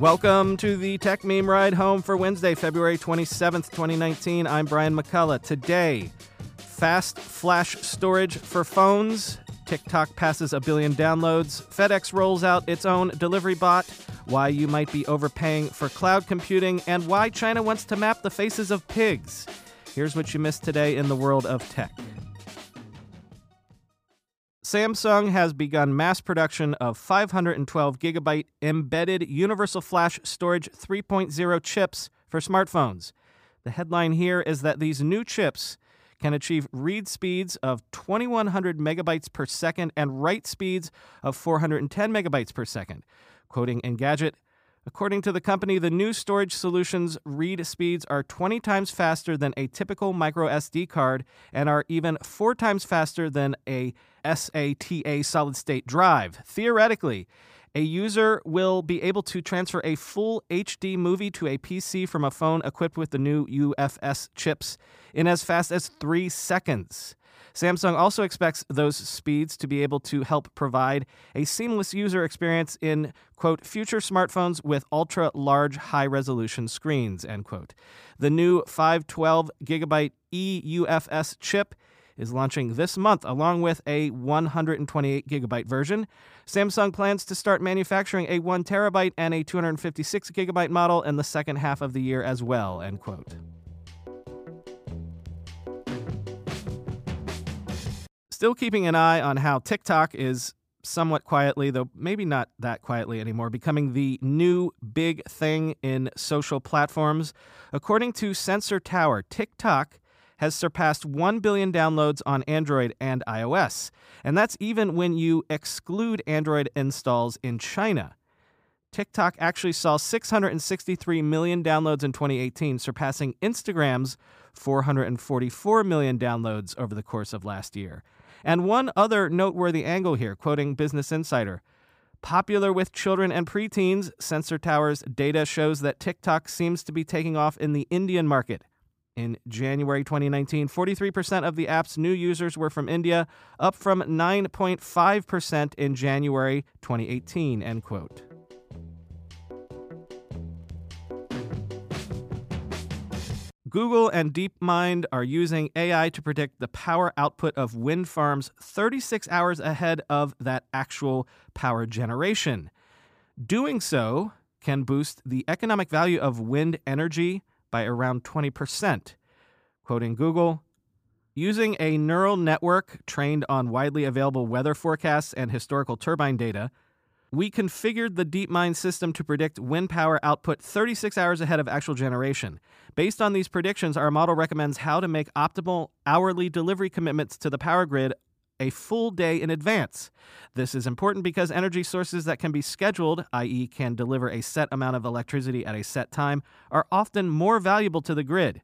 Welcome to the Techmeme Ride Home for Wednesday, February 27th, 2019. I'm Brian McCullough. Today, fast flash storage for phones. TikTok passes a billion downloads. FedEx rolls out its own delivery bot. Why you might be overpaying for cloud computing, and why China wants to map the faces of pigs. Here's what you missed today in the world of tech. Samsung has begun mass production of 512 gigabyte embedded Universal Flash Storage 3.0 chips for smartphones. The headline here is that these new chips can achieve read speeds of 2100 megabytes per second and write speeds of 410 megabytes per second. Quoting Engadget, According to the company, the new storage solutions read speeds are 20 times faster than a typical micro SD card and are even four times faster than a SATA solid state drive. Theoretically, a user will be able to transfer a full HD movie to a PC from a phone equipped with the new UFS chips in as fast as three seconds. Samsung also expects those speeds to be able to help provide a seamless user experience in, quote, future smartphones with ultra large high resolution screens, end quote. The new 512 gigabyte eUFS chip is launching this month along with a 128 gigabyte version. Samsung plans to start manufacturing a 1 terabyte and a 256 gigabyte model in the second half of the year as well, end quote. Still keeping an eye on how TikTok is somewhat quietly, though maybe not that quietly anymore, becoming the new big thing in social platforms. According to Sensor Tower, TikTok has surpassed 1 billion downloads on Android and iOS. And that's even when you exclude Android installs in China. TikTok actually saw 663 million downloads in 2018, surpassing Instagram's 444 million downloads over the course of last year. And one other noteworthy angle here, quoting Business Insider. Popular with children and preteens, Sensor Tower's data shows that TikTok seems to be taking off in the Indian market. In January 2019, 43% of the app's new users were from India, up from 9.5% in January 2018, end quote. Google and DeepMind are using AI to predict the power output of wind farms 36 hours ahead of that actual power generation. Doing so can boost the economic value of wind energy by around 20%. Quoting Google, using a neural network trained on widely available weather forecasts and historical turbine data, we configured the DeepMind system to predict wind power output 36 hours ahead of actual generation. Based on these predictions, our model recommends how to make optimal hourly delivery commitments to the power grid a full day in advance. This is important because energy sources that can be scheduled, i.e., can deliver a set amount of electricity at a set time, are often more valuable to the grid.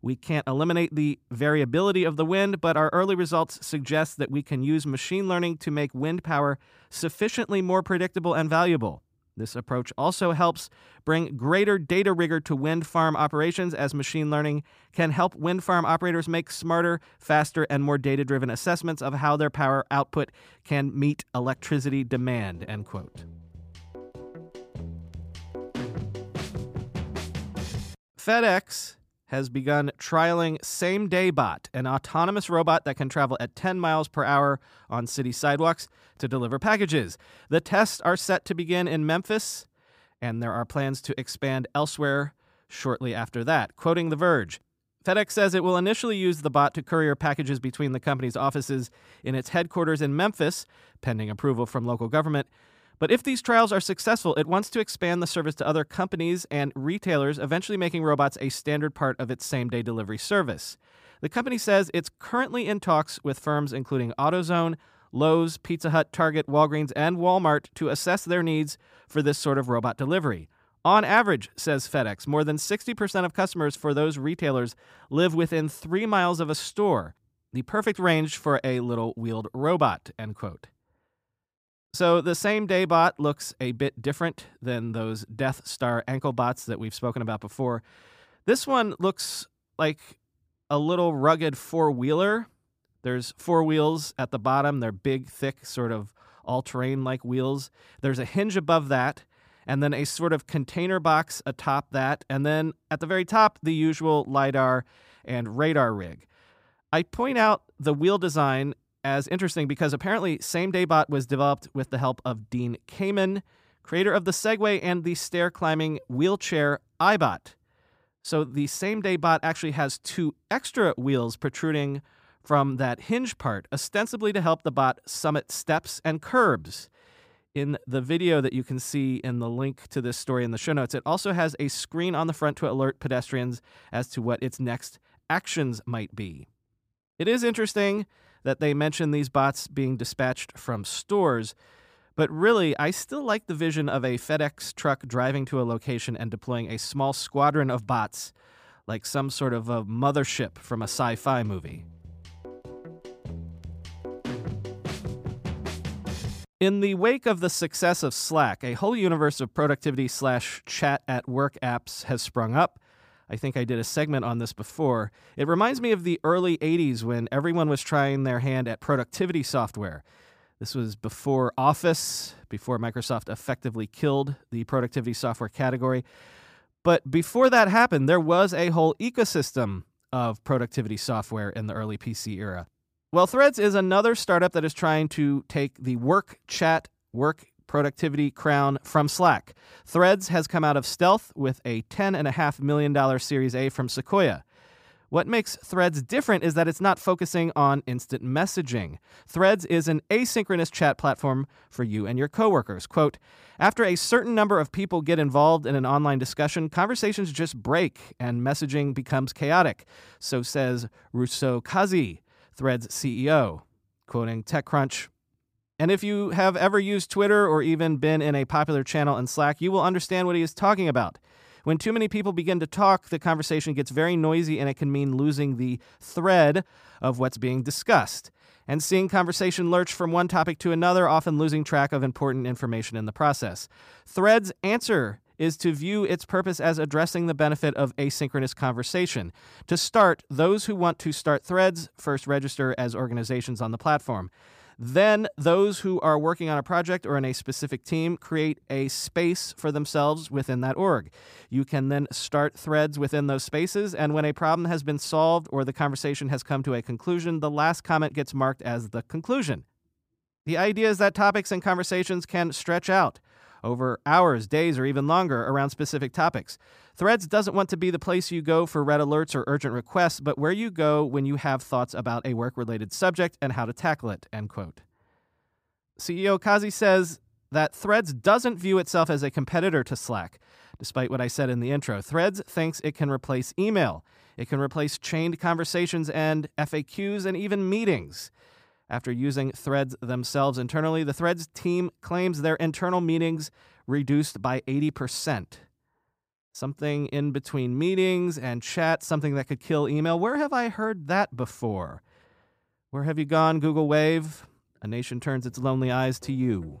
We can't eliminate the variability of the wind, but our early results suggest that we can use machine learning to make wind power sufficiently more predictable and valuable. This approach also helps bring greater data rigor to wind farm operations as machine learning can help wind farm operators make smarter, faster, and more data driven assessments of how their power output can meet electricity demand. End quote. FedEx has begun trialing Same Day Bot, an autonomous robot that can travel at 10 miles per hour on city sidewalks to deliver packages. The tests are set to begin in Memphis, and there are plans to expand elsewhere shortly after that. Quoting The Verge, FedEx says it will initially use the bot to courier packages between the company's offices in its headquarters in Memphis, pending approval from local government, but if these trials are successful, it wants to expand the service to other companies and retailers, eventually making robots a standard part of its same day delivery service. The company says it's currently in talks with firms including AutoZone, Lowe's, Pizza Hut, Target, Walgreens, and Walmart to assess their needs for this sort of robot delivery. On average, says FedEx, more than 60% of customers for those retailers live within three miles of a store, the perfect range for a little wheeled robot, end quote. So the same day bot looks a bit different than those Death Star ankle bots that we've spoken about before. This one looks like a little rugged four wheeler. There's four wheels at the bottom. They're big, thick, sort of all terrain like wheels. There's a hinge above that, and then a sort of container box atop that. And then at the very top, the usual LiDAR and radar rig. I point out the wheel design as interesting because apparently Same Day Bot was developed with the help of Dean Kamen, creator of the Segway and the stair climbing wheelchair iBot. So the Same Day Bot actually has two extra wheels protruding from that hinge part, ostensibly to help the bot summit steps and curbs. In the video that you can see in the link to this story in the show notes, it also has a screen on the front to alert pedestrians as to what its next actions might be. It is interesting that they mention these bots being dispatched from stores, but really, I still like the vision of a FedEx truck driving to a location and deploying a small squadron of bots, like some sort of a mothership from a sci fi movie. In the wake of the success of Slack, a whole universe of productivity slash chat at work apps has sprung up. I think I did a segment on this before. It reminds me of the early 80s when everyone was trying their hand at productivity software. This was before Office, before Microsoft effectively killed the productivity software category. But before that happened, there was a whole ecosystem of productivity software in the early PC era. Well, Threads is another startup that is trying to take the work chat, work productivity crown from Slack. Threads has come out of stealth with a $10.5 million Series A from Sequoia. What makes Threads different is that it's not focusing on instant messaging. Threads is an asynchronous chat platform for you and your coworkers. Quote, after a certain number of people get involved in an online discussion, conversations just break and messaging becomes chaotic. So says Rousseau Kazi, Threads CEO, quoting TechCrunch. And if you have ever used Twitter or even been in a popular channel in Slack, you will understand what he is talking about. When too many people begin to talk, the conversation gets very noisy and it can mean losing the thread of what's being discussed. And seeing conversation lurch from one topic to another, often losing track of important information in the process. Threads answer is to view its purpose as addressing the benefit of asynchronous conversation. To start, those who want to start threads first register as organizations on the platform. Then, those who are working on a project or in a specific team create a space for themselves within that org. You can then start threads within those spaces, and when a problem has been solved or the conversation has come to a conclusion, the last comment gets marked as the conclusion. The idea is that topics and conversations can stretch out over hours, days, or even longer around specific topics. Threads doesn't want to be the place you go for red alerts or urgent requests, but where you go when you have thoughts about a work related subject and how to tackle it. End quote. CEO Kazi says that Threads doesn't view itself as a competitor to Slack. Despite what I said in the intro, Threads thinks it can replace email. It can replace chained conversations and FAQs and even meetings. After using threads themselves internally, the threads team claims their internal meetings reduced by 80%. Something in between meetings and chat, something that could kill email. Where have I heard that before? Where have you gone, Google Wave? A nation turns its lonely eyes to you.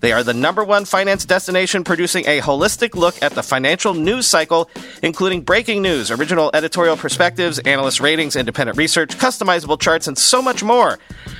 They are the number one finance destination producing a holistic look at the financial news cycle, including breaking news, original editorial perspectives, analyst ratings, independent research, customizable charts, and so much more.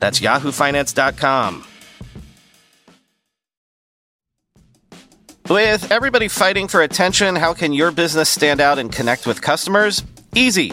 That's yahoofinance.com. With everybody fighting for attention, how can your business stand out and connect with customers? Easy.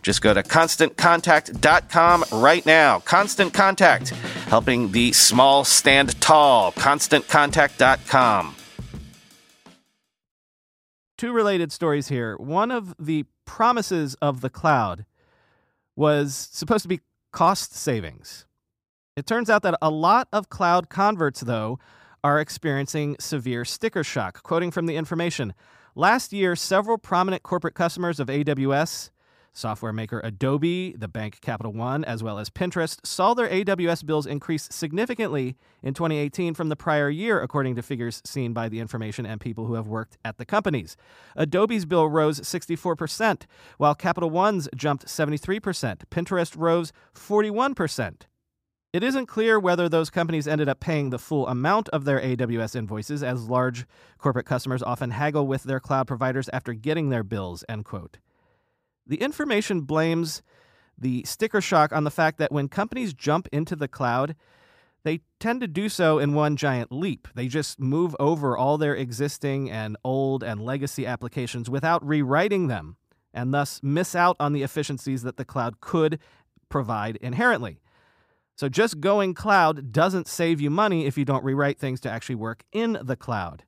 Just go to constantcontact.com right now. Constant Contact, helping the small stand tall. ConstantContact.com. Two related stories here. One of the promises of the cloud was supposed to be cost savings. It turns out that a lot of cloud converts, though, are experiencing severe sticker shock. Quoting from the information, last year, several prominent corporate customers of AWS Software maker Adobe, the bank Capital One, as well as Pinterest saw their AWS bills increase significantly in 2018 from the prior year, according to figures seen by the information and people who have worked at the companies. Adobe's bill rose 64%, while Capital One's jumped 73%. Pinterest rose 41%. It isn't clear whether those companies ended up paying the full amount of their AWS invoices, as large corporate customers often haggle with their cloud providers after getting their bills, end quote. The information blames the sticker shock on the fact that when companies jump into the cloud, they tend to do so in one giant leap. They just move over all their existing and old and legacy applications without rewriting them, and thus miss out on the efficiencies that the cloud could provide inherently. So, just going cloud doesn't save you money if you don't rewrite things to actually work in the cloud.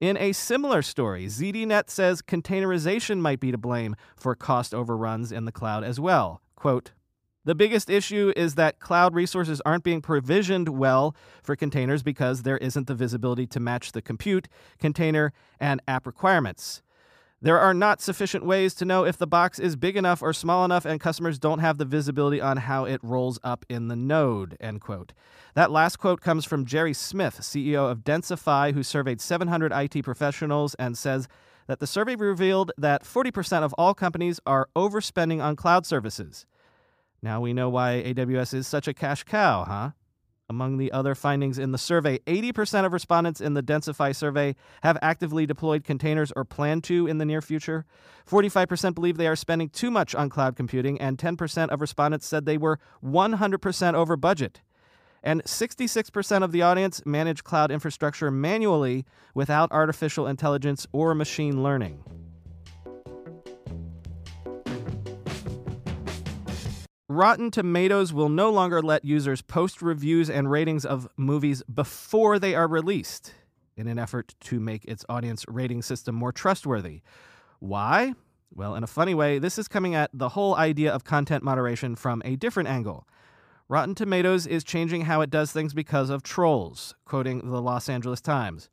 In a similar story, ZDNet says containerization might be to blame for cost overruns in the cloud as well. Quote, the biggest issue is that cloud resources aren't being provisioned well for containers because there isn't the visibility to match the compute, container, and app requirements. There are not sufficient ways to know if the box is big enough or small enough, and customers don't have the visibility on how it rolls up in the node. End quote. That last quote comes from Jerry Smith, CEO of Densify, who surveyed 700 IT professionals and says that the survey revealed that 40% of all companies are overspending on cloud services. Now we know why AWS is such a cash cow, huh? Among the other findings in the survey, 80% of respondents in the Densify survey have actively deployed containers or plan to in the near future. 45% believe they are spending too much on cloud computing, and 10% of respondents said they were 100% over budget and 66% of the audience manage cloud infrastructure manually without artificial intelligence or machine learning. Rotten Tomatoes will no longer let users post reviews and ratings of movies before they are released in an effort to make its audience rating system more trustworthy. Why? Well, in a funny way, this is coming at the whole idea of content moderation from a different angle. Rotten Tomatoes is changing how it does things because of trolls, quoting the Los Angeles Times.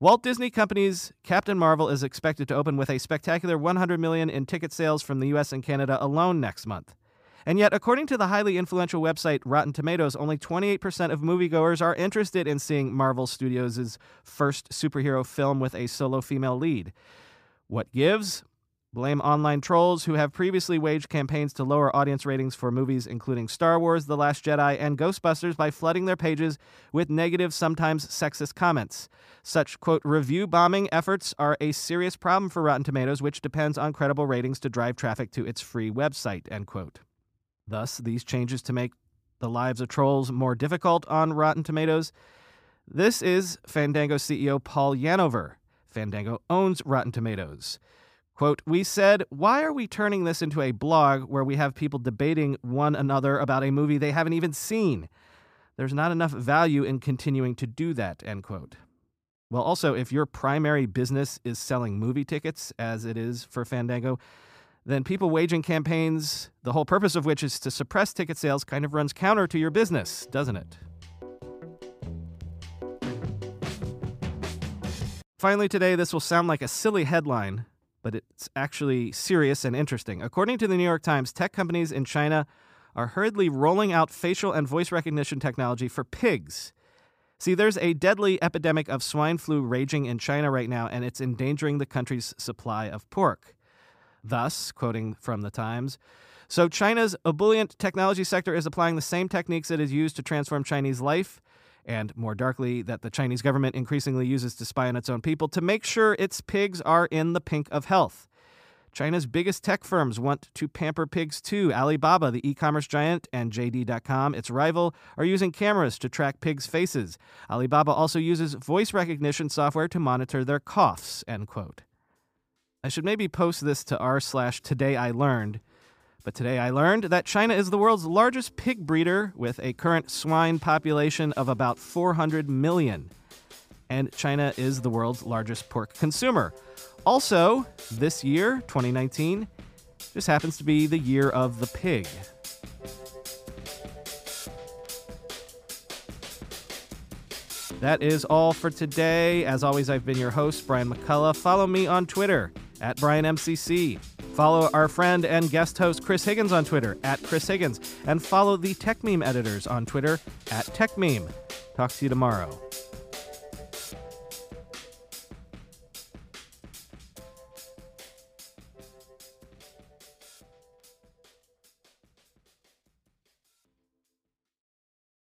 Walt Disney Company's Captain Marvel is expected to open with a spectacular 100 million in ticket sales from the US and Canada alone next month. And yet, according to the highly influential website Rotten Tomatoes, only 28% of moviegoers are interested in seeing Marvel Studios' first superhero film with a solo female lead. What gives? blame online trolls who have previously waged campaigns to lower audience ratings for movies including Star Wars, The Last Jedi, and Ghostbusters by flooding their pages with negative, sometimes sexist comments. Such, quote, review bombing efforts are a serious problem for Rotten Tomatoes, which depends on credible ratings to drive traffic to its free website, end quote. Thus, these changes to make the lives of trolls more difficult on Rotten Tomatoes. This is Fandango CEO Paul Yanover. Fandango owns Rotten Tomatoes. Quote, We said, why are we turning this into a blog where we have people debating one another about a movie they haven't even seen? There's not enough value in continuing to do that, end quote. Well, also, if your primary business is selling movie tickets, as it is for Fandango, then people waging campaigns, the whole purpose of which is to suppress ticket sales, kind of runs counter to your business, doesn't it? Finally, today, this will sound like a silly headline, but it's actually serious and interesting. According to the New York Times, tech companies in China are hurriedly rolling out facial and voice recognition technology for pigs. See, there's a deadly epidemic of swine flu raging in China right now, and it's endangering the country's supply of pork. Thus, quoting from the Times, so China's ebullient technology sector is applying the same techniques it has used to transform Chinese life and more darkly, that the Chinese government increasingly uses to spy on its own people to make sure its pigs are in the pink of health. China's biggest tech firms want to pamper pigs too. Alibaba, the e commerce giant, and JD.com, its rival, are using cameras to track pigs' faces. Alibaba also uses voice recognition software to monitor their coughs. End quote. I should maybe post this to r slash today I learned but today I learned that China is the world's largest pig breeder with a current swine population of about 400 million. And China is the world's largest pork consumer. Also, this year, 2019, just happens to be the year of the pig. That is all for today. As always, I've been your host, Brian McCullough. Follow me on Twitter at BrianMCC. Follow our friend and guest host Chris Higgins on Twitter at Chris Higgins, and follow the Techmeme editors on Twitter at Techmeme. Talk to you tomorrow.